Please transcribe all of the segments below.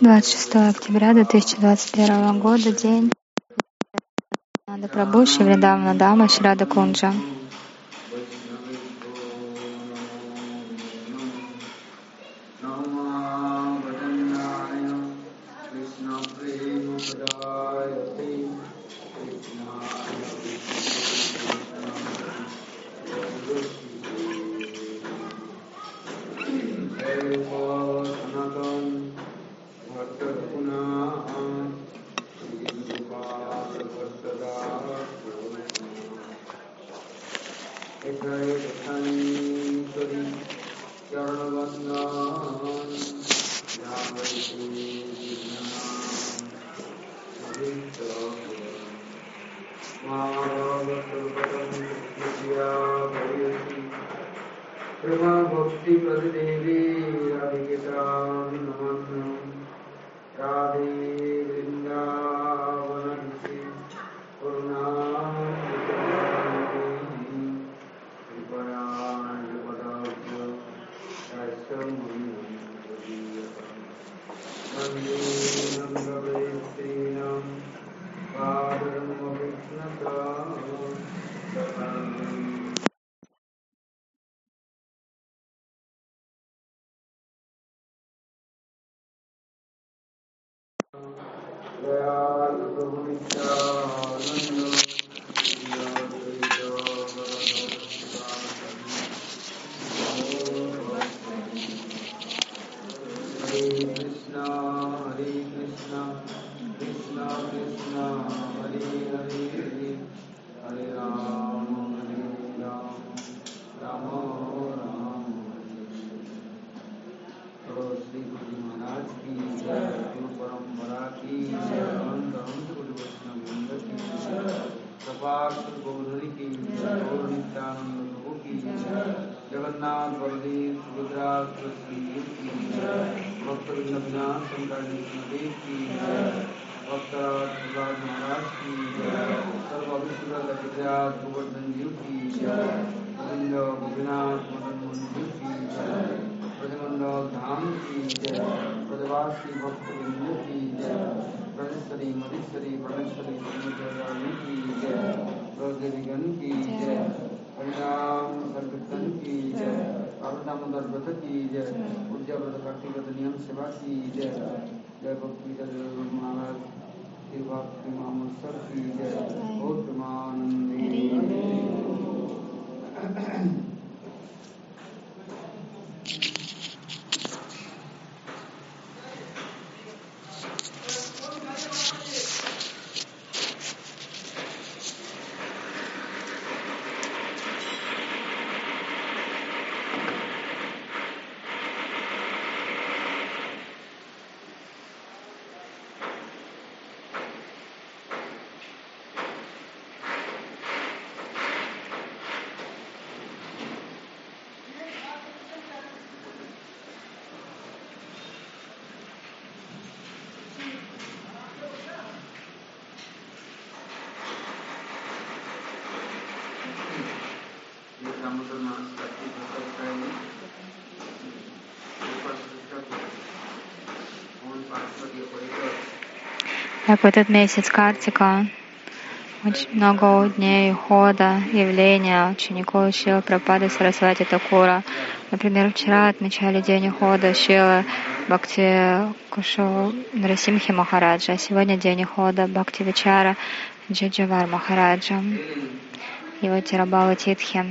26 октября 2021 года, день Нанда Прабhu, Шивридавана Дама, Шрада Кунджа. now. जय हम्म। तो नियम सेवा की जय जय भक्ति महाराज कृपा प्रेमा मुसर की जय बहुत हम्म। प्रेमानंदी। Так в этот месяц Картика очень много дней хода, явления учеников Шила Прабхады Сарасвати Такура. Например, вчера отмечали день хода Шила Бхакти Кушо Нарасимхи Махараджа, а сегодня день хода Бхакти Вичара Джаджавар Махараджа, его Тирабала Титхи.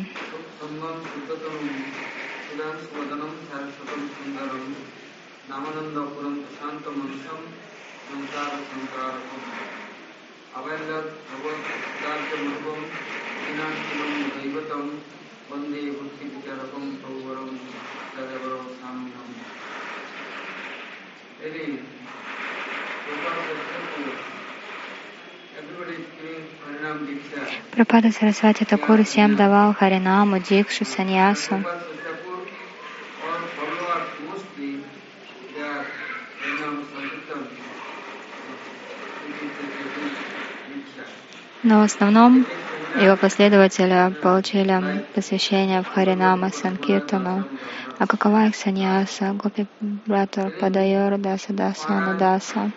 Прабхада Сарасвати Такур всем давал Харинаму, Дикшу, Саньясу. Но в основном его последователи получили посвящение в Харинама Санкиртану. А какова их саньяса? Гопи Братур Падайор Даса Даса Анадаса.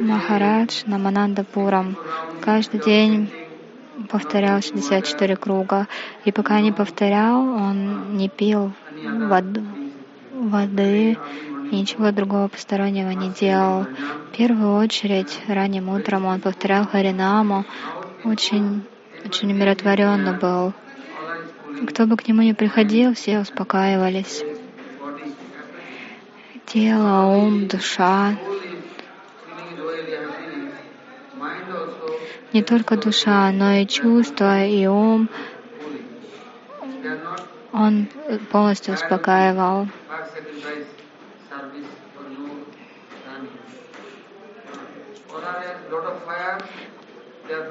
Махарадж Наманандапурам каждый день повторял 64 круга. И пока не повторял, он не пил воду, воды и ничего другого постороннего не делал. В первую очередь, ранним утром он повторял Харинаму, очень, очень умиротворенно был. Кто бы к нему ни приходил, все успокаивались. Тело, ум, душа. Не только душа, но и чувства, и ум. Он полностью успокаивал.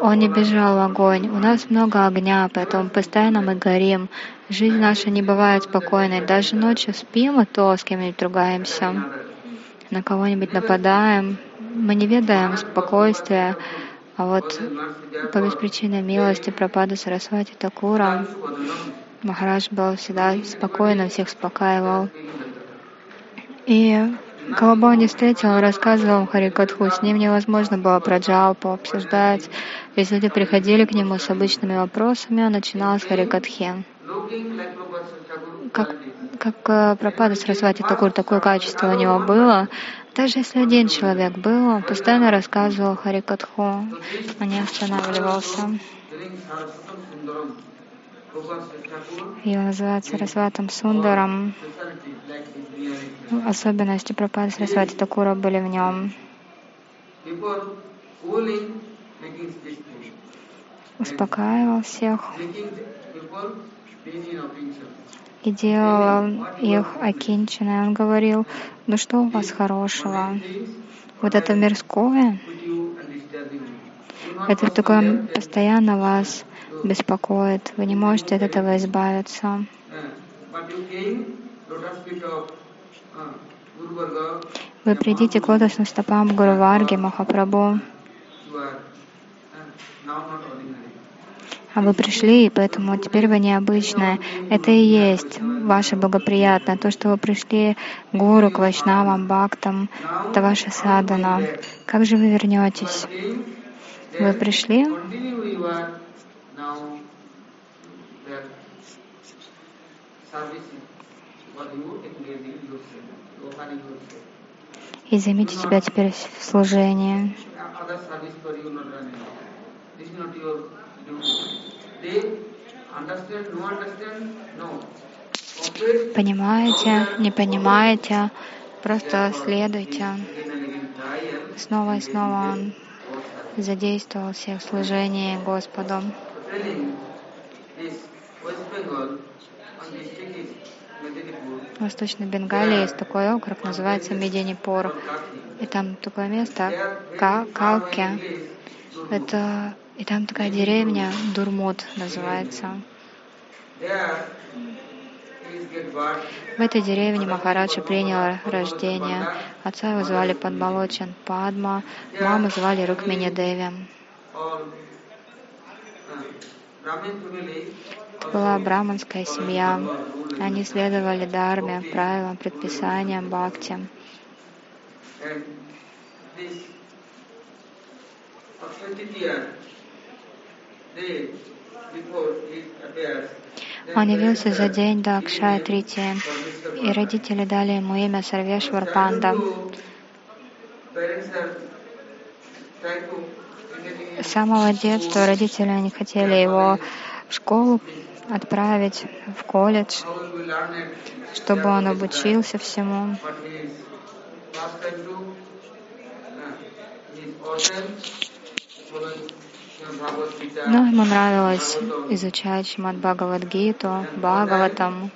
Он не бежал в огонь. У нас много огня, поэтому постоянно мы горим. Жизнь наша не бывает спокойной. Даже ночью спим, и то с кем-нибудь ругаемся. На кого-нибудь нападаем. Мы не ведаем спокойствия. А вот по беспричинной милости пропада Сарасвати Такура Махарадж был всегда спокойно, всех успокаивал. И Кого бы он ни встретил, он рассказывал Харикатху. С ним невозможно было про джалпу обсуждать. Если люди приходили к нему с обычными вопросами, он начинал с Харикатхи. Как, как э, Пропада Сарасвати Такур, такое качество у него было. Даже если один человек был, он постоянно рассказывал Харикатху, он не останавливался. Его называют Сарасватом Сундаром. Особенности Прабхады Сарасвати Такура были в нем. Успокаивал всех и делал их окинченной. Он говорил, ну что у вас хорошего? Вот это мирское, это такое постоянно вас беспокоит. Вы не можете от этого избавиться. Вы придите к лотосным стопам Гуру Варги, Махапрабху. А вы пришли, и поэтому теперь вы необычные. Это и есть ваше благоприятное. То, что вы пришли к Гуру, к Вайшнавам, Бхактам, это ваша садана. Как же вы вернетесь? Вы пришли, и займите себя теперь в служении. Понимаете, не понимаете, просто следуйте. Снова и снова он задействовал всех в служении Господу. В Восточной Бенгалии есть такой округ, называется Мединипур. И там такое место, Калки. Это, и там такая деревня, Дурмут называется. В этой деревне Махараджа принял рождение. Отца его звали Падмалочан Падма, маму звали Рукмини Деви. Это была браманская семья. Они следовали дарме, правилам, предписаниям бхакти. Он явился за день до Акшая Трити, и родители дали ему имя Сарвешвар Панда. С самого детства родители не хотели его в школу отправить, в колледж, чтобы он обучился всему. Но ему нравилось изучать Шимад Бхагавадгиту, Бхагаватам.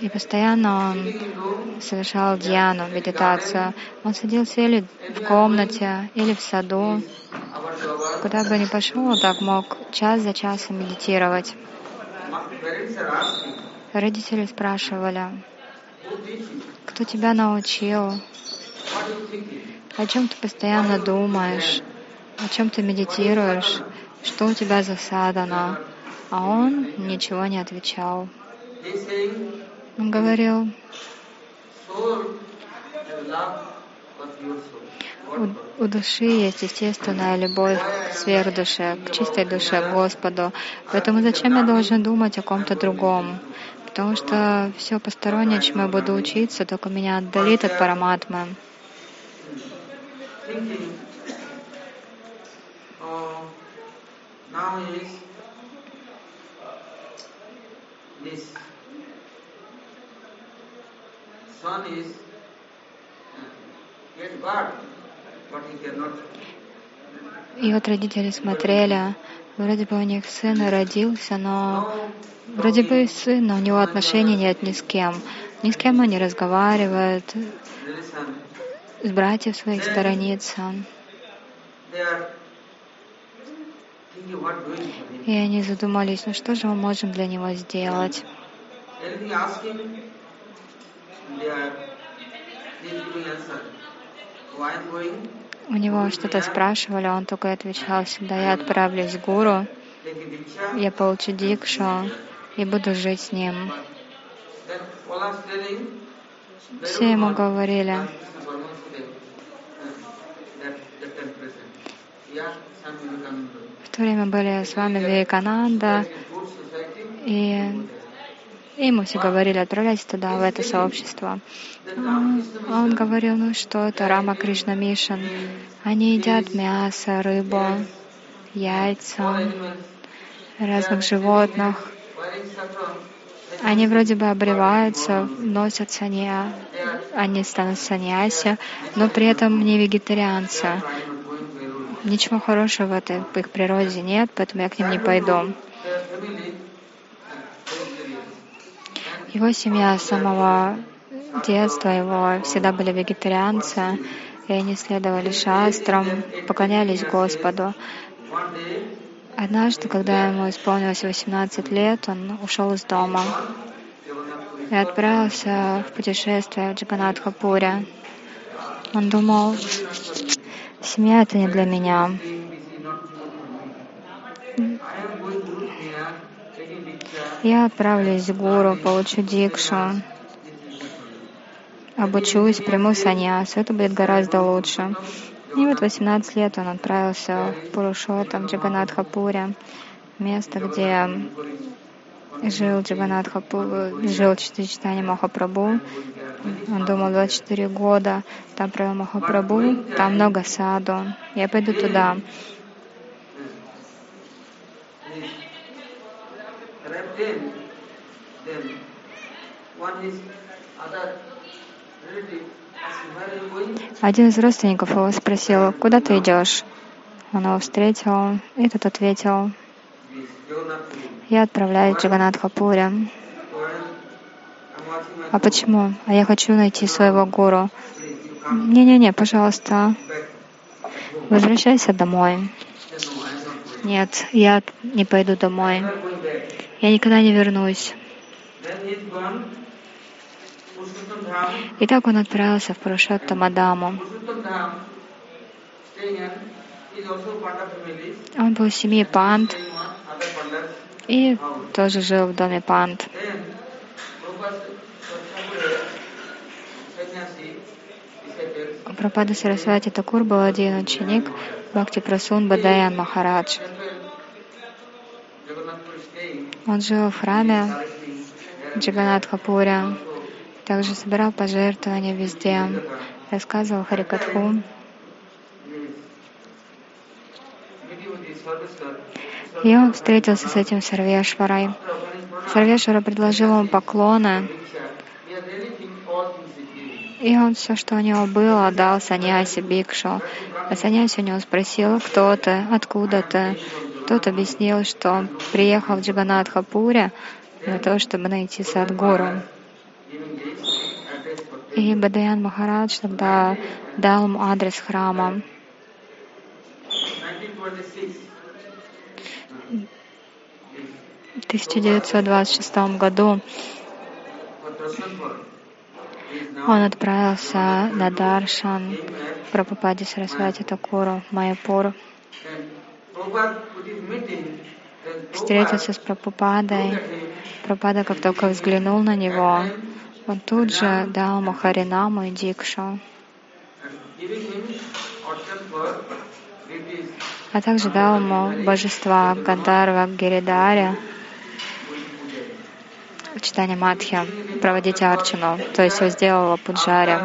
И постоянно он совершал дьяну, медитацию. Он садился или в комнате, или в саду. Куда бы ни пошел, он так мог час за часом медитировать. Родители спрашивали, кто тебя научил? О чем ты постоянно думаешь? О чем ты медитируешь, что у тебя за садана, а он ничего не отвечал. Он говорил, у, у души есть естественная любовь к сверхдуше, к чистой душе, к Господу. Поэтому зачем я должен думать о ком-то другом? Потому что все постороннее, чему я буду учиться, только меня отдалит от параматмы. Now is this son is uh, get God, but he cannot. И вот родители смотрели, вроде бы у них сын родился, но вроде бы и сын, но у него отношений нет ни с кем. Ни с кем он не разговаривает, с братьев своих сторонится. They are И они задумались, ну что же мы можем для него сделать? У него что-то спрашивали, он только отвечал всегда, я отправлюсь к гуру, я получу дикшу и буду жить с ним. Все ему говорили, Krishna Paramahansa uh, that в то время были с вами Вивекананда, и ему все говорили, отправляйтесь туда, в это сообщество. А он говорил, ну что это, Рама Кришна Мишин. Они едят мясо, рыбу, яйца, разных животных. Они вроде бы обреваются, носят санья, они станут саньяси, но при этом не вегетарианцы. Ничего хорошего в этой в их природе нет, поэтому я к ним не пойду. Его семья с самого детства, его всегда были вегетарианцы, и они следовали шастрам, поклонялись Господу. Однажды, когда ему исполнилось 18 лет, он ушел из дома и отправился в путешествие в Джаганатхапуре. Он думал, семья это не для меня. Я отправлюсь к гуру, получу дикшу, обучусь, приму саньяс. Это будет гораздо лучше. И вот 18 лет он отправился в Пурушотам, Джаганатхапуре, место, где жил Джаганатхапу, жил Читани Махапрабху. Он думал 24 года, там провел Махапрабху, там много саду. Я пойду туда. Один из родственников его спросил, куда ты идешь? Он его встретил, и тот ответил. Я отправляюсь в Джаганатхапуре. А почему? А я хочу найти своего гуру. Не-не-не, пожалуйста, возвращайся домой. Нет, я не пойду домой. Я никогда не вернусь. И так он отправился в family. Он был из семьи Панд И тоже жил в доме Панд. Прабхупады Сарасвати Такур был один ученик Бхакти Прасун Бадаян Махарадж. Он жил в храме Джаганатхапуре, also также собирал пожертвования везде, рассказывал Харикатху. И он встретился с этим Сарвешварой. Сарвешвара предложил ему поклоны, и он все, что у него было, отдал Саньясе Бикшу. А Саньяси у него спросил, кто ты, откуда ты. Тот объяснил, что он приехал в Джаганатхапуре для того, чтобы найти Садгуру. И Бадаян Махарадж тогда дал ему адрес храма. 1926 году он отправился на Даршан Прабхупаде Сарасвати Такуру в Майяпур. Встретиться с Прабхупадой. Прабхупада, как только взглянул на него, он тут же дал ему Харинаму и Дикшу, а также дал ему божества Гандарва Гиридаря, читание Матхи, проводить Арчину, то есть его сделал его Пуджари.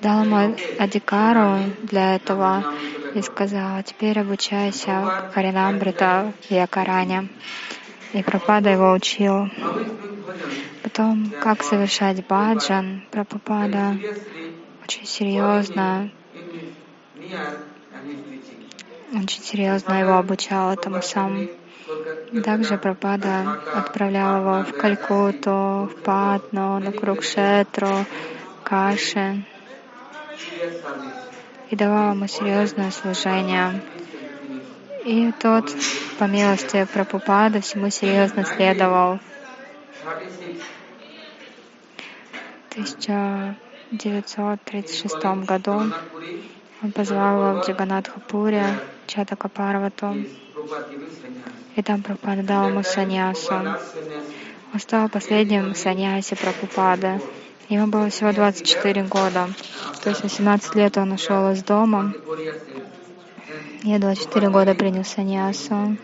Дал ему Адикару для этого и сказал, теперь обучайся Харинамбрита в Якаране. И Прабхупада его учил. Потом, как совершать баджан, Прабхупада очень серьезно, очень серьезно его обучал этому сам. Также Прабхупада отправлял его в Калькутту, в Патну, на Курукшетру, Каши и давал ему серьезное служение. И тот, по милости Прабхупады, всему серьезно следовал. 36 В 1936 году он позвал его в Джаганатхапуре, Чатака Парвату, и там Прабхупада дал ему саньясу. Он стал последним саньяси Прабхупады. Ему было всего 24 года. То есть 18 лет он ушел из дома. Я 24 года принял саньясу.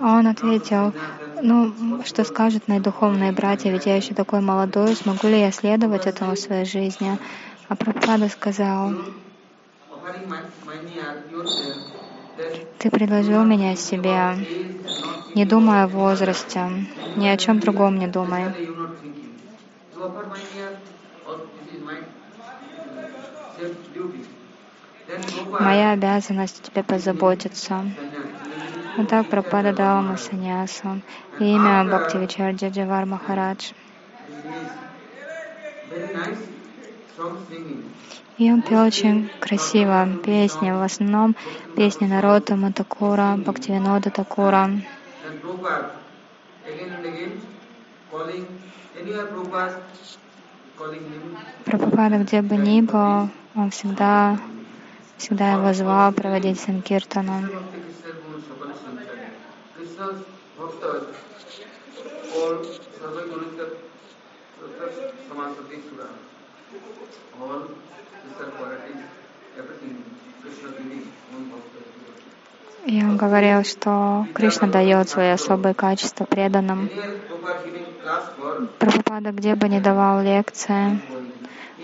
Он ответил, ну, что скажут мои духовные братья, ведь я еще такой молодой, смогу ли я следовать этому в своей жизни? А Прабхупада сказал, ты предложил меня себе, не думая о возрасте, ни о чем другом не думай. Моя обязанность тебе позаботиться. Вот так Прабхупада дал ему саньясу. Имя Бхактивичарджа Джавар Махарадж. И он пел очень красиво песни, в основном песни народа Матакура, Бхактивинода Такура. Прабхупада, где бы ни был, он всегда, всегда его звал проводить санкиртану. All Sarva all Krishna qualities, everything, Krishna giving one bhakta. И он говорил, что Кришна дает свои особые качества преданным. Прабхупада, где бы ни давал лекции,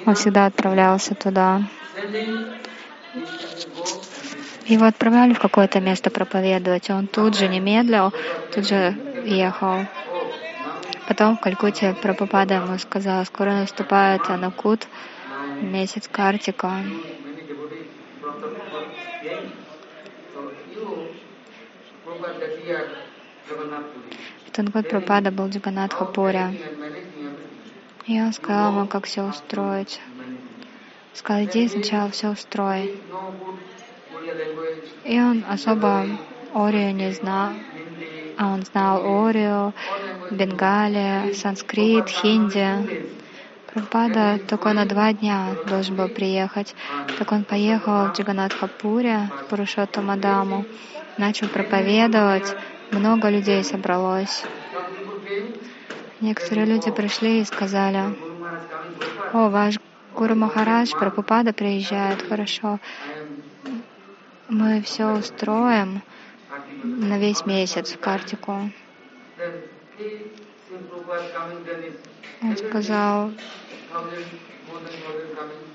он всегда отправлялся туда. Его отправляли в какое-то место проповедовать, он тут же не медлил, тут же ехал. Потом в Калькутте Прабхупада ему сказал, скоро наступает Анакут, месяц Картика. В тот год Прабхупада был managing everything. И он сказал ему, как все устроить. Сказал, иди сначала все устрой. И он особо Орию не знал, а он знал Орию, Бенгалия, санскрит, хинди. Прабхупада только на два дня должен был приехать. Так он поехал в Джаганатхапуре, в Пурушоттамадаму, начал проповедовать. Много людей собралось. Некоторые люди пришли и сказали, о, ваш Гуру Махарадж, Прабхупада приезжает, хорошо. Мы все устроим на весь месяц в Картику. Он сказал,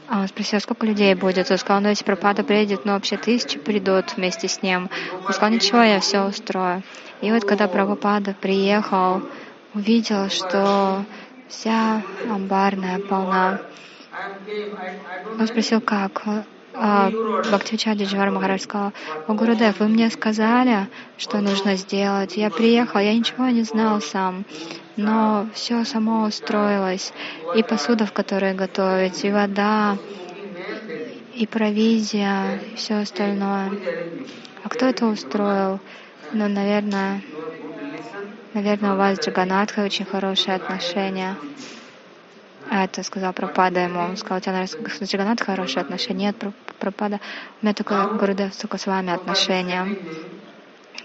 а он спросил, сколько людей будет? Он сказал, ну если Прабхупада приедет, ну вообще тысячи придут вместе с ним. Он сказал, ничего, я все устрою. И вот когда Прабхупада приехал, увидел, что вся амбарная полна. Он спросил, как? А, Бхактивичади Джавар Махарадж сказал, «О, Гурудев, вы мне сказали, что нужно сделать. Я приехал, я ничего не знал сам, но все само устроилось. И посуда, в которой готовить, и вода, и провизия, и все остальное. А кто это устроил? Ну, наверное, наверное, у вас с Джаганатхой очень хорошие отношения. А это сказал Пропада ему. Он сказал, у тебя с Джаганат хорошие отношения. Нет, Пропада, у меня только Гурудев, только с вами отношения.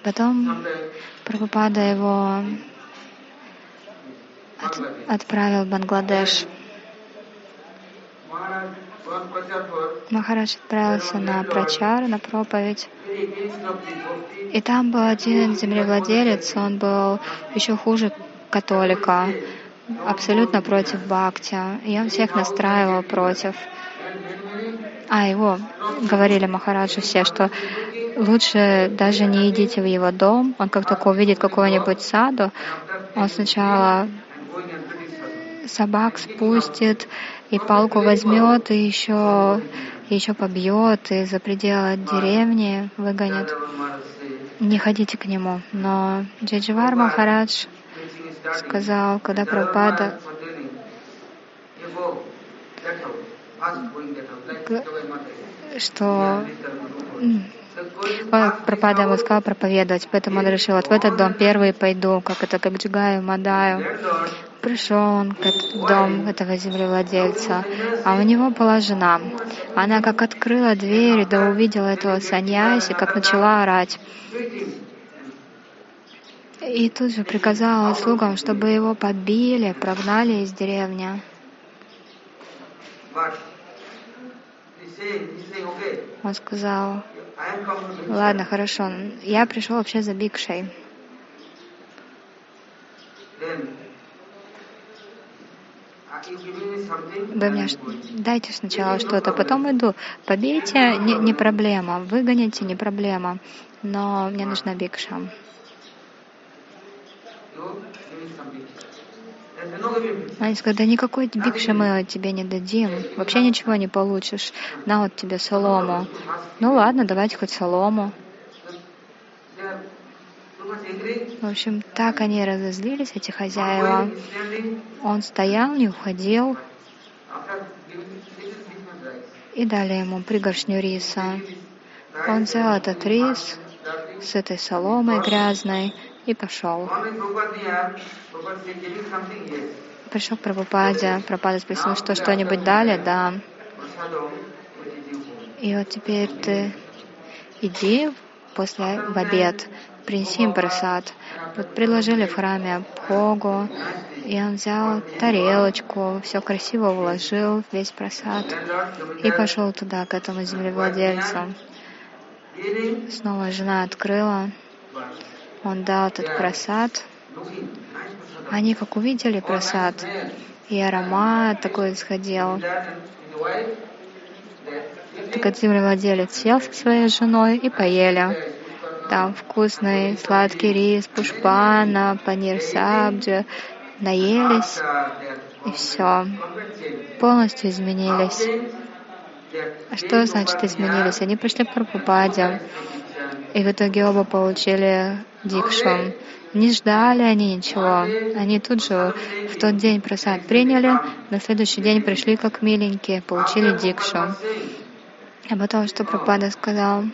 Потом Прабхупада его от, отправил в Бангладеш. Махарадж отправился на прачар, на проповедь. И там был один землевладелец, он был еще хуже католика, абсолютно против Бхакти. И он всех настраивал против. А его говорили Махараджу все, что лучше даже не идите в его дом. Он как только увидит какого-нибудь саду, он сначала собак спустит, и палку возьмет, и еще, еще побьет, и за пределы деревни выгонит. Не ходите к нему. Но Джадживар Махарадж сказал, когда пропада что Пропада ему сказал проповедовать, поэтому он решил, вот в этот дом первый пойду, как это, как Джигаю, Мадаю. Пришел он в дом этого землевладельца, а у него была жена. Она как открыла дверь, да увидела этого саньяси, как начала орать. И тут же приказала слугам, чтобы его побили, прогнали из деревни. Он сказал, ладно, хорошо, я пришел вообще за Бикшей. Вы мне дайте сначала что-то, потом иду. Побейте, не, не проблема. Выгоните, не проблема. Но мне нужна бикша. Они сказали, да никакой мы тебе не дадим, вообще ничего не получишь. На вот тебе солому. Ну ладно, давайте хоть солому. В общем, так они разозлились, эти хозяева. Он стоял, не уходил. И дали ему пригоршню риса. Он взял этот рис с этой соломой грязной и пошел. Пришел к Прабхупаде. Прабхупада спросил, что, что-нибудь дали? Да. И вот теперь ты иди после в обед, принеси им просад. Вот предложили в храме Бхогу, и он взял тарелочку, все красиво уложил, весь просад, и пошел туда, к этому землевладельцу. Снова жена открыла, он дал этот просад. Они как увидели просад, и аромат такой исходил. Так этот землевладелец сел со своей женой и поели. Там вкусный сладкий рис, пушпана, панир сабджи. Наелись, и все. Полностью изменились. А что значит изменились? Они пришли к Прабхупаде, и в итоге оба получили дикшу. Не ждали они ничего. Они тут же в тот день просад приняли, на следующий день пришли как миленькие, получили дикшу. А потом, что Пропада сказал,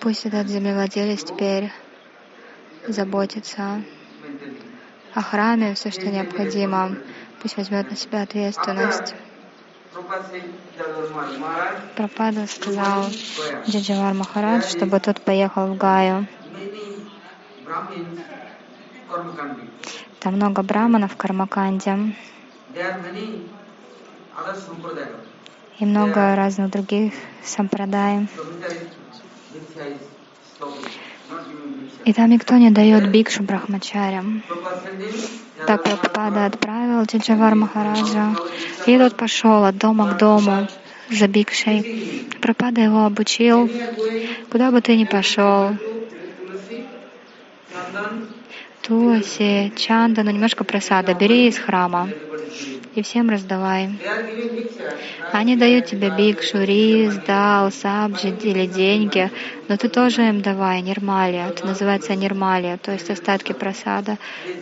пусть этот землевладелец теперь заботится о храме, все, что необходимо. Пусть возьмет на себя ответственность. Пропада сказал Джаджавар Махарадж, чтобы тот поехал в Гаю. Там много браманов в Кармаканде и много разных других сампрадай. И там никто не дает бикшу брахмачарям. Так Прабхупада отправил Джаджавар Махараджа, и тот пошел от дома к дому за бикшей. Прабхупада его обучил, куда бы ты ни пошел, Туласи, Чандану, немножко просада, бери из храма и всем раздавай. Они дают тебе бикшу, рис, дал, сабджи или деньги, но ты тоже им давай, нирмалия. Это называется нирмалия, то есть остатки просада,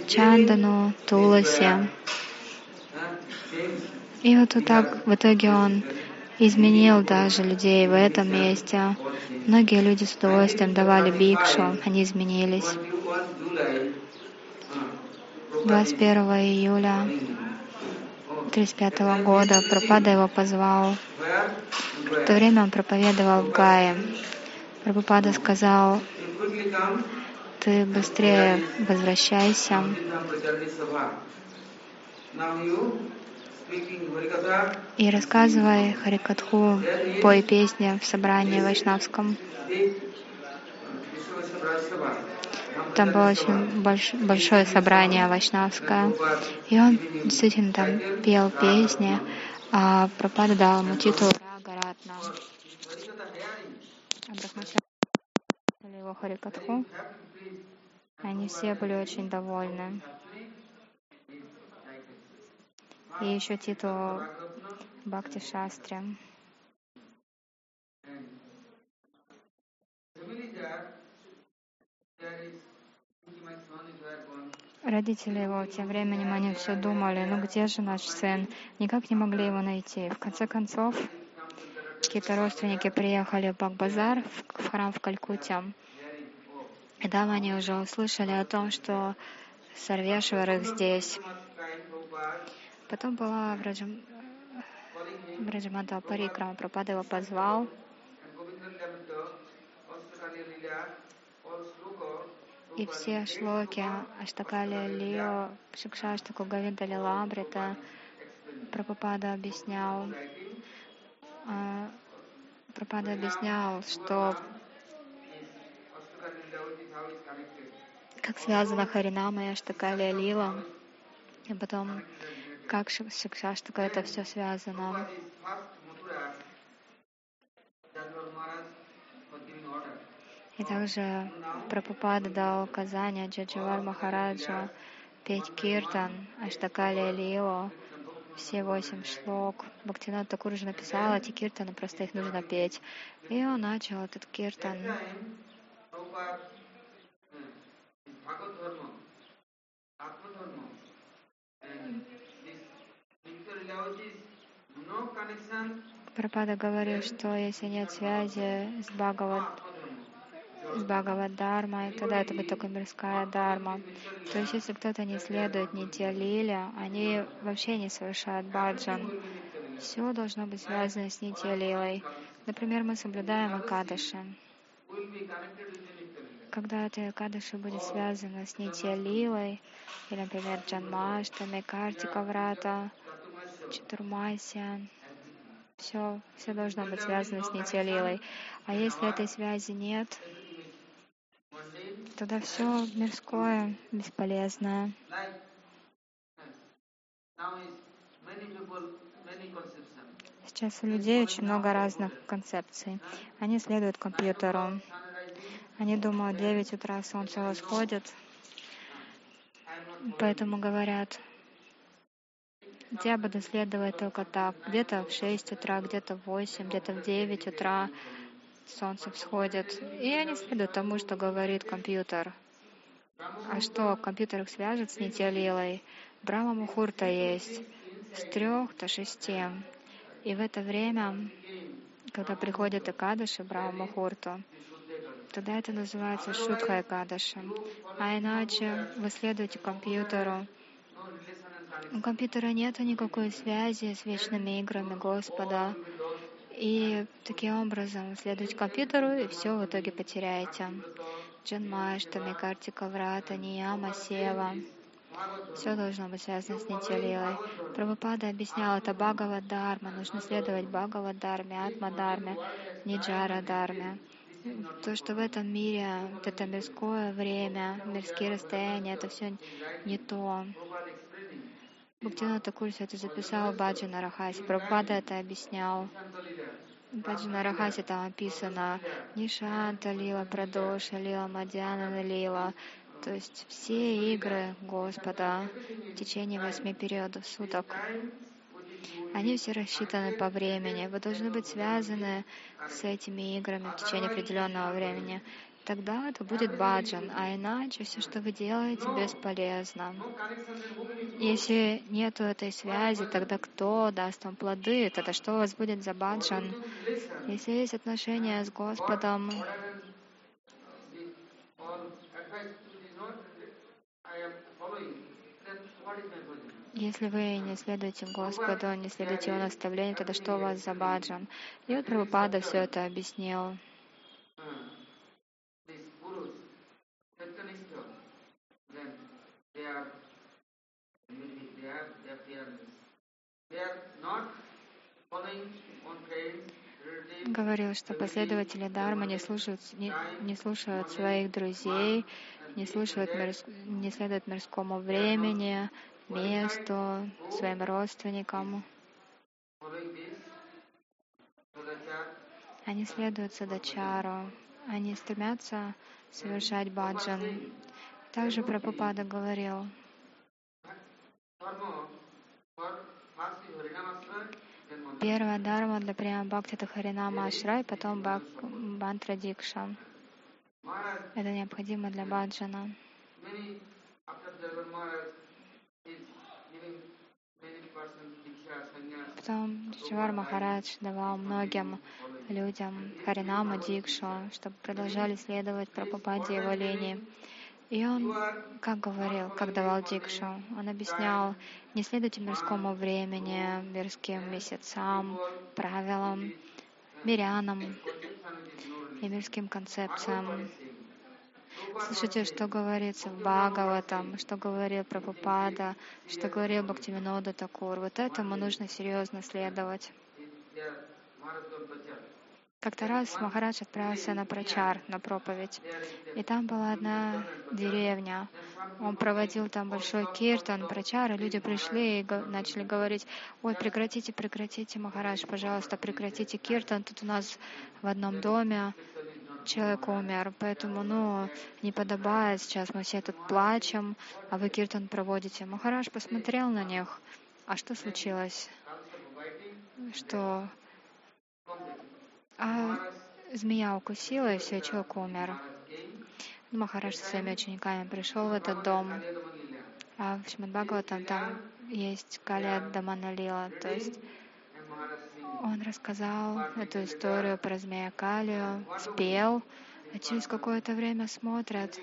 чандану, туласи. И вот, вот так в итоге он изменил даже людей в этом месте. Многие люди с удовольствием давали бикшу, они изменились. 21 июля 1935 года Пропада его позвал. В то время он проповедовал в Гае. Прабхупада сказал, ты быстрее возвращайся. И рассказывай Харикатху, пой песни в собрании Вайшнавском. Там было очень больш, большое собрание вайшнавское. И он действительно там пел песни, а Пропада дал ему титул Рагаратна. А его Харикатху. Они все были очень довольны. И еще титул Бхакти Шастри. Родители его тем временем они все думали, ну где же наш сын? Никак не могли его найти. В конце концов, какие-то родственники приехали в Бакбазар, в храм в Калькутте. И там они уже услышали о том, что Сарвешвар их здесь. Потом была Враджам... Враджамада Парикрама, Пропада его позвал. И все шлоки Аштакали Лио, Шикшаштаку Гавиндали Ламбрита, Прабхупада объяснял, а, Прабхупада объяснял, что как связана Харинама и Аштакали Лила, и потом как Шикшаштака это все связано. И также Прабхупада дал указание Джаджавар Махараджа петь киртан, Аштакали Лио, все восемь шлок. Бхактинат Такур же написал эти киртаны, просто их нужно петь. И он начал этот киртан. Прабхада говорил, что если нет связи с Бхагават, с Бхагават-дармой, тогда это будет только мирская дарма. То есть, если кто-то не следует Нитья Лиле, они вообще не совершают баджан. Все должно быть связано с Нитья Лилой. Например, мы соблюдаем Акадаши. Когда это Акадаши будет связано с Нитья Лилой, или, например, Джанмаштами, Картика Врата, Чатурмасия, все, все должно быть связано с Нитья Лилой. А если этой связи нет, тогда все мирское, бесполезное. Сейчас у людей очень много разных концепций. Они следуют компьютеру. Они думают, 9 утра солнце восходит, поэтому говорят, я буду следовать только так. Где-то в 6 утра, где-то в 8, где-то в 9 утра солнце всходит. И они следуют тому, что говорит компьютер. А что компьютер их свяжет с Нитялилой? Брама Мухурта есть с трех до шести. И в это время, когда приходит Экадаши, Брама Мухурту, тогда это называется Шутха Экадаши. А иначе вы следуете компьютеру. У компьютера нет никакой связи с вечными играми Господа. И таким образом следуйте компьютеру, и все в итоге потеряете. Джанмаштами, Картика Врата, Нияма, Сева. Все должно быть связано с Нитилилой. Прабхупада объяснял, это Бхагава Дharma. Нужно следовать Бхагава Дharме, Атма Дharме, Ниджара Дharме. То, что в этом мире, вот это мирское время, мирские расстояния, это все не то. Бхактина Такур это записал Баджана Рахаси. Прабхупада это объяснял. Баджана Рахаси там описано Нишанта Лила, Прадоша Лила, Мадьяна Лила. То есть все игры Господа в течение восьми периодов суток. Они все рассчитаны по времени. Вы должны быть связаны с этими играми в течение определенного времени тогда это будет баджан, а иначе все, что вы делаете, бесполезно. Если нет этой связи, тогда кто даст вам плоды? Тогда что у вас будет за баджан? Если есть отношения с Господом, Если вы не следуете Господу, не следуете Его наставлению, тогда что у вас за баджан? И вот Прабхупада все это объяснил. uh, these gurus, Chaitanya, then they are, maybe they are, they are fearless. They are not following on friends, relatives, Говорил, что последователи Дharma не слушают, не, не слушают своих друзей, не слушают мирс- не следуют мирскому времени, месту, своим родственникам. Они следуют садачару, они стремятся совершать баджан. Также Прабхупада говорил, первая дharma для прямо бхакти это Харинама Ашрай, потом бак, Бантра Дикша. Это необходимо для баджана. Потом Чивар Махарадж давал многим людям Харинаму Дикшу, чтобы продолжали следовать Прабхупаде и его линии. И он, как говорил, как давал Дикшу, он объяснял, не следуйте мирскому времени, мирским месяцам, правилам, мирянам и мирским концепциям. Слушайте, что говорится в Бхагаватам, что говорил Прабхупада, что говорил Бхактивинода Такур. Вот этому нужно серьезно следовать. Как-то раз Махарадж отправился на прачар, на проповедь. И там была одна деревня. Он проводил там большой киртан, прачар, и люди пришли и начали говорить, ой, прекратите, прекратите, Махарадж, пожалуйста, прекратите киртан. Тут у нас в одном доме человек умер, поэтому, ну, не подобает сейчас, мы все тут плачем, а вы киртан проводите. Махарадж посмотрел на них, а что случилось? Что а змея укусила, и все, человек умер. Махарадж со своими учениками пришел в этот дом, а в Шримад Бхагаватам там есть Калия Даманалила, то есть он рассказал эту историю про змея Калию, спел, а через какое-то время смотрят,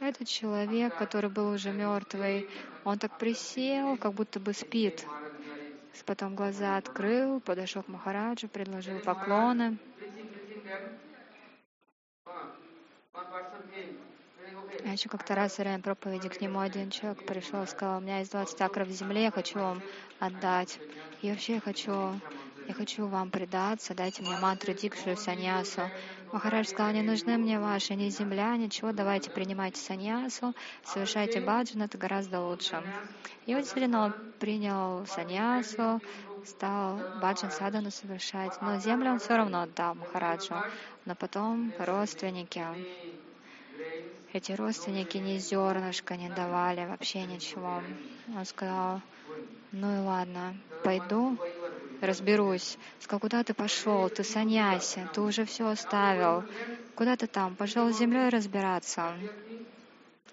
этот человек, который был уже мертвый, он так присел, как будто бы спит. Потом глаза открыл, подошел к Махараджу, предложил поклоны. А еще как-то раз во время проповеди к нему один человек пришел и сказал, у меня есть 20 акров земли, я хочу вам отдать. И вообще я хочу, я хочу вам предаться, дайте мне мантру дикшу саньясу. Махарадж сказал, не нужны мне ваши ни земля, ничего, давайте принимайте саньясу, совершайте баджан, это гораздо лучше. И вот действительно он принял саньясу, стал баджан садану совершать, но землю он все равно отдал Махараджу. Но потом родственники, эти родственники ни зернышка не давали, вообще ничего. Он сказал, ну и ладно, пойду, разберусь. Сказал, куда ты пошел? Ты саньяси, ты уже все оставил. Куда ты там? Пошел с землей разбираться.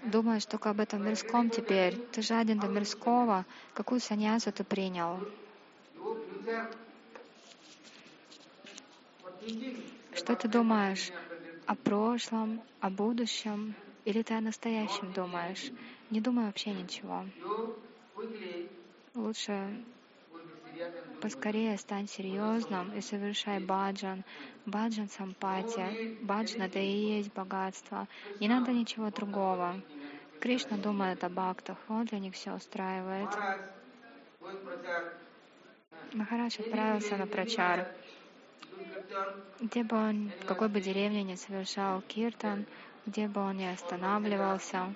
Думаешь только об этом мирском теперь. Ты жаден до мирского. Какую саньясу ты принял? Что ты думаешь о прошлом, о будущем? Или ты о настоящем думаешь? Не думай вообще ничего. Лучше поскорее стань серьезным и совершай баджан. Баджан сампатия. Баджан это и есть богатство. Не надо ничего другого. Кришна думает о бхактах, он для них все устраивает. Махарадж отправился на прачар. Где бы он, в какой бы деревне не совершал киртан, где бы он ни останавливался,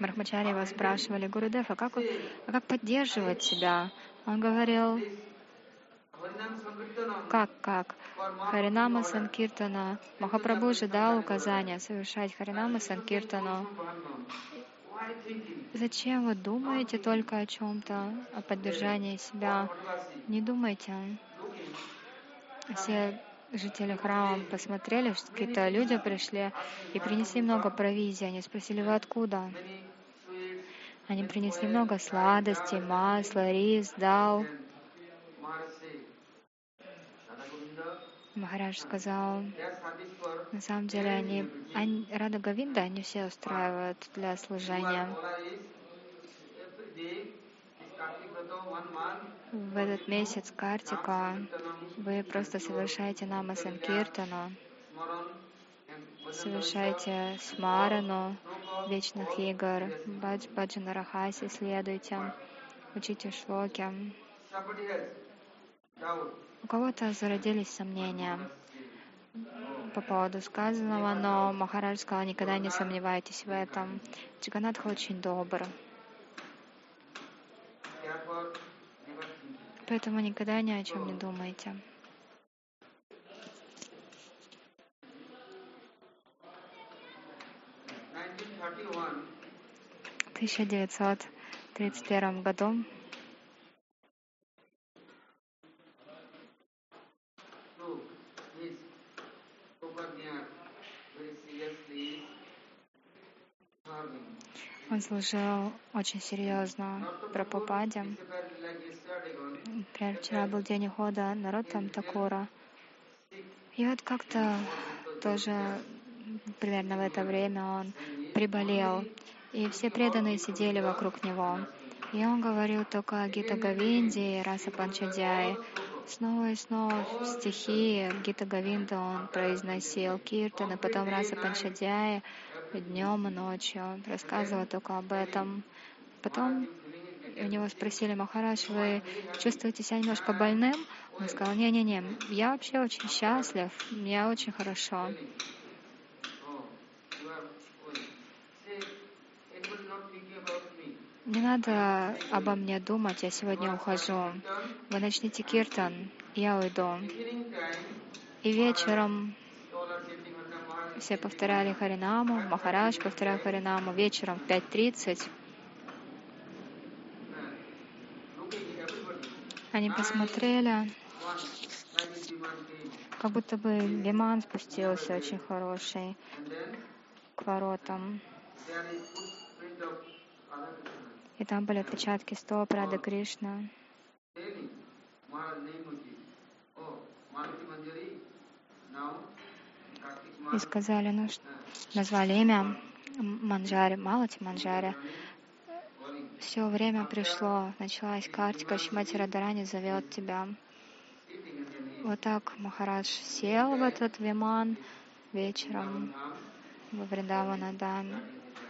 Брахмачари его спрашивали, Гурудев, а как, а как поддерживать себя? Он говорил, как, как? Харинама Санкиртана. Махапрабху же дал указание совершать Харинама Санкиртану. Зачем вы думаете только о чем-то, о поддержании себя? Не думайте. Все жители храма посмотрели, что какие-то люди пришли и принесли много провизии. Они спросили, вы откуда? Они принесли много сладостей, масла, рис, дал. Махарадж сказал, на самом деле они, они Рада Гавинда, они все устраивают для служения. в этот месяц Картика вы просто совершаете Нама Санкиртану, совершайте смарану вечных игр, бадж, баджана рахаси следуйте, учите шлоки. У кого-то зародились сомнения по поводу сказанного, но Махарадж сказал, никогда не сомневайтесь в этом. Джиганатха очень добр. Поэтому никогда ни о чем не думайте. В 1931 году Он служил очень серьезно Прабхупаде. Например, вчера был день ухода там Такура. И вот как-то тоже примерно в это время он приболел. И все преданные сидели вокруг него. И он говорил только о Гита Гавинде и Раса Панчадяе. Снова и снова стихи Гита Гавинда он произносил, Киртан, потом Раса Панчадяя днем и ночью. Рассказывал только об этом. Потом у него спросили, Махарадж, вы чувствуете себя немножко больным? Он сказал, не-не-не, я вообще очень счастлив, мне очень хорошо. Не надо обо мне думать, я сегодня ухожу. Вы начните киртан, я уйду. И вечером все повторяли Харинаму, Махарадж повторял Харинаму вечером в 5.30. Они посмотрели, как будто бы Виман спустился очень хороший к воротам. И там были отпечатки стоп Рады Кришна. И сказали, ну, назвали имя Манджари, Малати Манджари. Все время пришло, началась Картика, Шимати Радарани зовет тебя. Вот так Махарадж сел в этот виман вечером во Вриндавана Даме.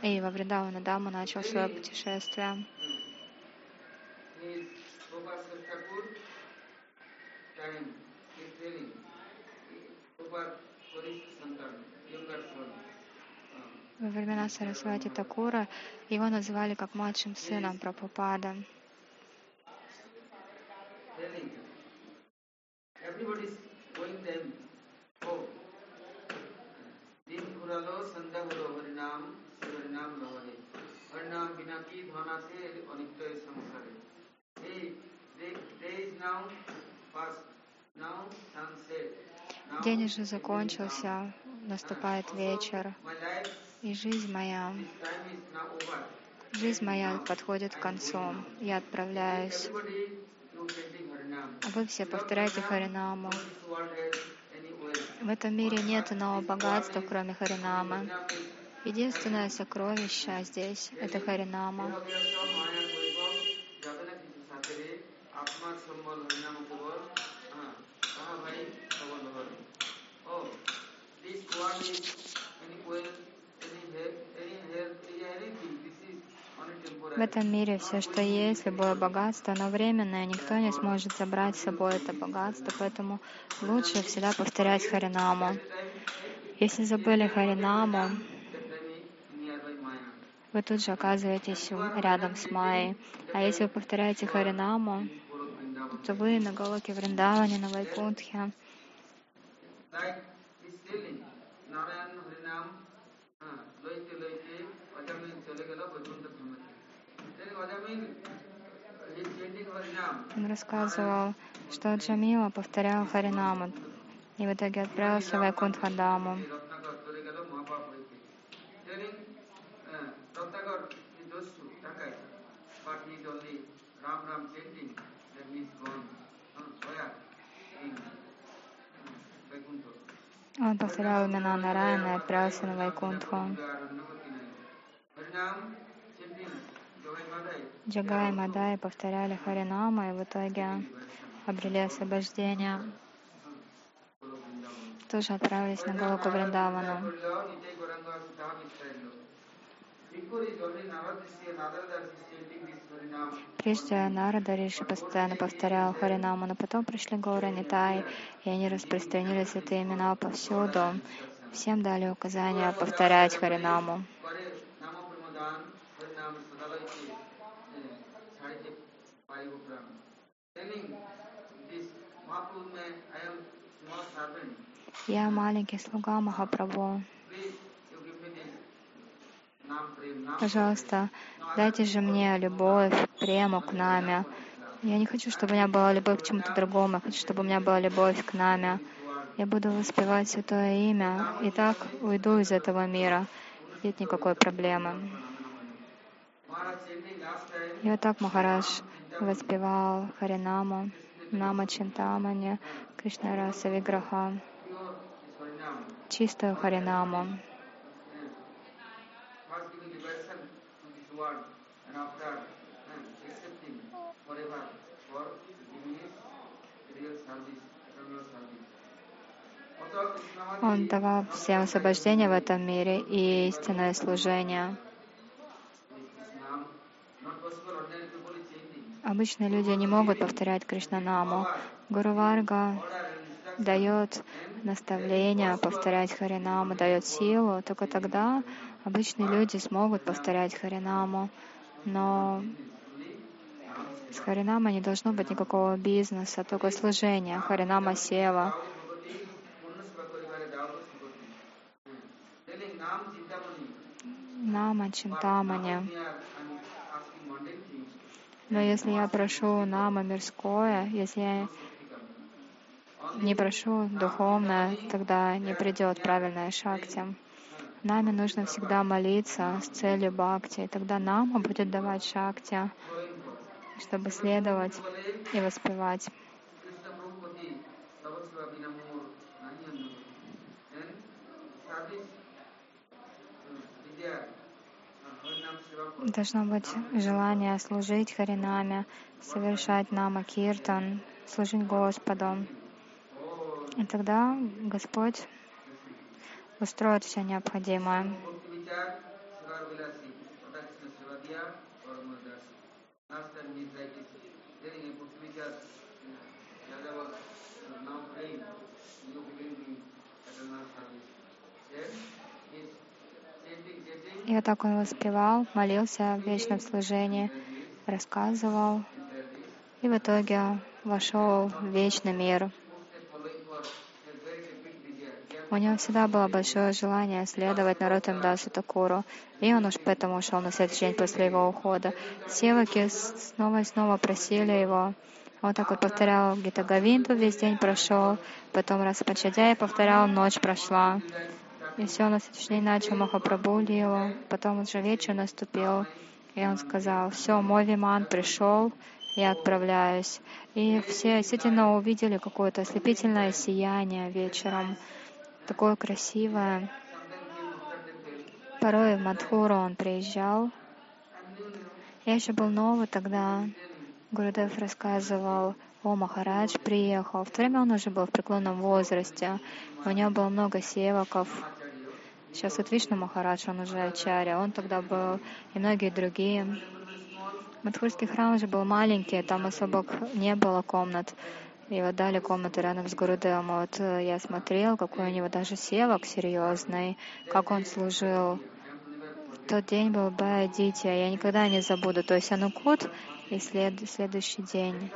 И во Вриндавана Даму начал свое путешествие. Во времена Сарасвати Такура его называли как младшим сыном Прабхупада. День уже закончился, наступает вечер и жизнь моя, жизнь моя подходит к концу. Я отправляюсь. Вы все повторяйте Харинаму. В этом мире нет иного богатства, кроме Харинамы. Единственное сокровище здесь — это Харинама. В этом мире все, что есть, любое богатство, оно временное, никто не сможет забрать с собой это богатство, поэтому лучше всегда повторять Харинаму. Если забыли Харинаму, вы тут же оказываетесь рядом с Майей. А если вы повторяете Харинаму, то вы на Галоке Вриндаване, на Вайкунтхе. Он рассказывал, что Джамила повторял Харинаму и в итоге отправился в Вайкунтхадаму. Он повторял имена Нараяна и отправился на Вайкунтху. Джагай и Мадай повторяли Харинама и в итоге обрели освобождение. Тоже отправились на Галоку Вриндавану. Прежде Нарада Риши постоянно повторял Харинаму, но потом пришли Гаура Нитай, и они распространили святые имена повсюду. Всем дали указания повторять Харинаму. Я маленький слуга Махапрабху. Пожалуйста, дайте же мне любовь, прему к наме. Я не хочу, чтобы у меня была любовь к чему-то другому. Я хочу, чтобы у меня была любовь к наме. Я буду воспевать Святое Имя, и так уйду из этого мира. Нет никакой проблемы. И вот так Махарадж воспевал Харинаму, Нама Чинтамани, Кришнараса Виграха, чистую Харинаму. Он давал всем освобождение в этом мире и истинное служение. Обычные люди не могут повторять Кришнанаму. Гуру Варга дает наставление повторять Харинаму, дает силу, только тогда обычные люди смогут повторять Харинаму. Но с Харинама не должно быть никакого бизнеса, только служение. Харинама Сева. Нама Чинтамани. Но если я прошу нама мирское, если я не прошу духовное, тогда не придет правильная шакти. Нами нужно всегда молиться с целью бхакти, и тогда нама будет давать шакти, чтобы следовать и воспевать. Должно быть желание служить Харинаме, совершать нама киртан, служить Господу. И тогда Господь устроит все необходимое. И вот так он воспевал, молился в вечном служении, рассказывал, и в итоге вошел в вечный мир. У него всегда было большое желание следовать Наротам Дасу Такуру, и он уж поэтому ушел на следующий день после его ухода. Севаки снова и снова просили его. Он так вот повторял Гита Гавинду, весь день прошел, потом раз Пачадяя повторял, ночь прошла. Следующий день начал Махапрабху его, потом уже вечер наступил, и он сказал, все, мой виман пришел, я отправляюсь. И все действительно увидели какое-то ослепительное сияние вечером такое красивое. Порой в Мадхуру он приезжал. Я еще был новый тогда. Гурудев рассказывал, о, Махарадж приехал. В то время он уже был в преклонном возрасте. У него было много севаков. Сейчас вот Вишну Махарадж, он уже ачаря. Он тогда был и многие другие. Мадхурский храм уже был маленький, там особо не было комнат. И вот дали комнату рядом с Гурудевом. Вот э, я смотрел, какой у него даже севок серьезный, как он служил. Тот день был Баядития, я никогда не забуду. То есть Анукут и след, следующий день.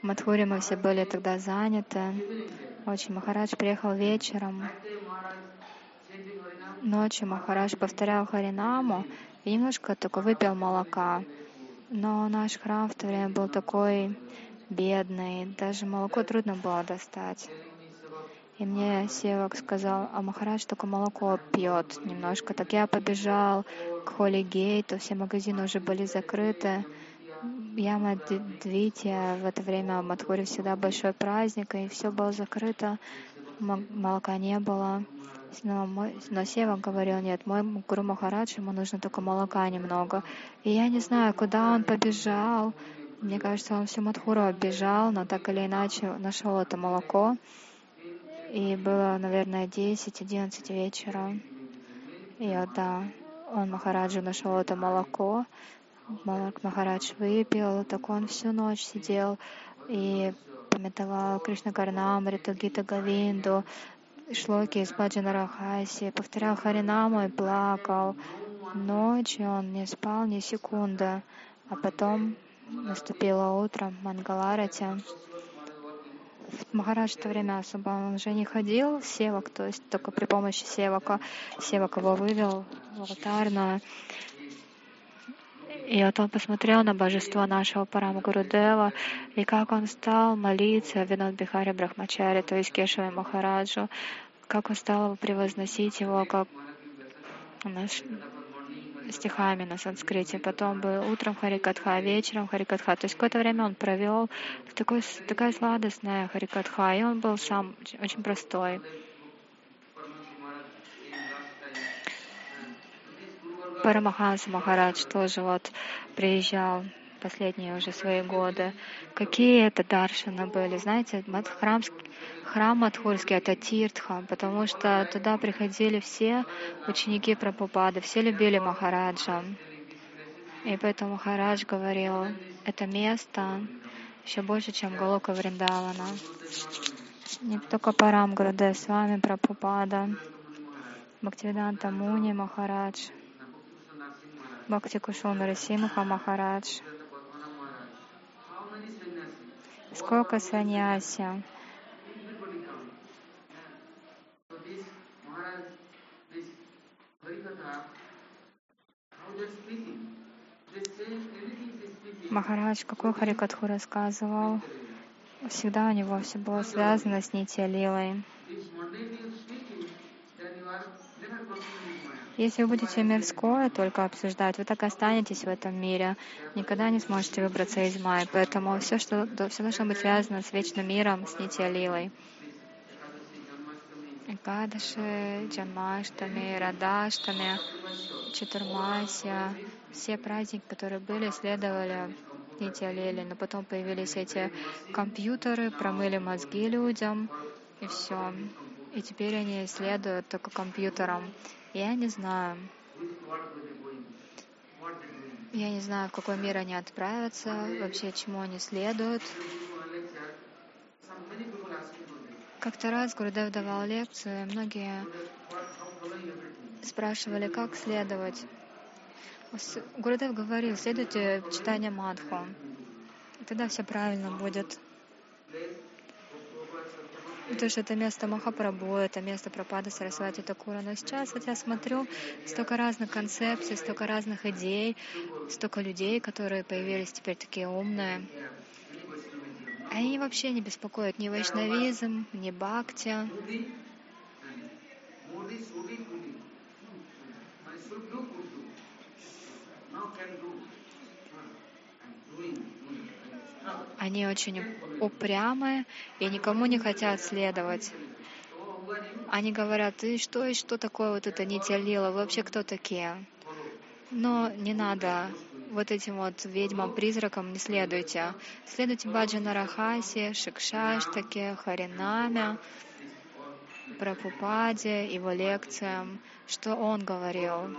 В Мадхуре мы все были тогда заняты. Очень Махарадж приехал вечером. Ночью Махарадж повторял Харинаму и немножко только выпил молока. Но наш храм в то время был такой бедный, даже молоко трудно было достать. И мне Севак сказал, а Махарадж только молоко пьет немножко. Так я побежал к Холли Гейту, все магазины уже были закрыты. Яма Двития, в это время в Мадхуре всегда большой праздник, и все было закрыто. молока не было. Но, мой, но Сева говорил, нет, мой Гуру Махарадж, ему нужно только молока немного. И я не знаю, куда он побежал. Мне кажется, он всю Мадхуру оббежал, но так или иначе нашел это молоко. И было, наверное, 10-11 вечера. И вот, да, он Махараджу нашел это молоко. Махарадж выпил, так он всю ночь сидел и пометовал Кришна Карнамриту, Гита Гавинду, шлоки из Баджана Рахаси, повторял Харинаму и плакал. Ночью он не спал ни секунды, а потом наступило утро Мангаларати. Махарадж в то время особо он уже не ходил, севак, то есть только при помощи севака. Севак его вывел в алтарную. И вот он посмотрел на божество нашего Парам Гурудева, и как он стал молиться Винод Бихари Брахмачари, то есть Кешеве Махараджу, как он стал превозносить его, как наш стихами на санскрите. Потом был утром Харикатха, вечером Харикатха. То есть какое-то время он провел такой, такая сладостная Харикатха, и он был сам очень простой. Парамаханса Махарадж тоже вот приезжал последние уже свои годы. Какие это даршаны были? Знаете, храм, храм Мадхурский — это Тиртха, потому что туда приходили все ученики Прабхупады, все любили Махараджа. И поэтому Махарадж говорил, это место еще больше, чем Голока Вриндавана. Не только Парам Граде, с вами Прабхупада, Бхактивиданта Муни Махарадж — Бхакти Кушон Расимха Махарадж. Сколько саньяси? Махарадж какой Харикатху рассказывал? Всегда у него все было связано с Нитья Лилой. Если вы будете мирское только обсуждать, вы так и останетесь в этом мире, никогда не сможете выбраться из Майи. Поэтому все, что, все должно быть связано с вечным миром, с Нитья Лилой. Экадаши, Джамаштами, Радаштами, Чатурмасия, все праздники, которые были, следовали Нитья Лили. Но потом появились эти компьютеры, промыли мозги людям, и все. И теперь они следуют только компьютерам. Я не знаю. Я не знаю, в какой мир они отправятся, вообще чему они следуют. Как-то раз Гурдев давал лекцию, и многие спрашивали, как следовать. Гурдев говорил, следуйте читание Мадху. Тогда все правильно будет. То, что это место Махапрабху, это место Пропада Сарасвати Такура. Но сейчас вот я смотрю, столько разных концепций, столько разных идей, столько людей, которые появились теперь такие умные. Они вообще не беспокоят ни вайшнавизм, ни бхакти. Они очень упрямые и никому не хотят следовать. Они говорят, ты что и что такое вот это Нитя Вы вообще кто такие? Но не надо вот этим вот ведьмам-призракам не следуйте. Следуйте Баджана Рахаси, Шикшаштаке, Харинаме, Прабхупаде, его лекциям, что он говорил.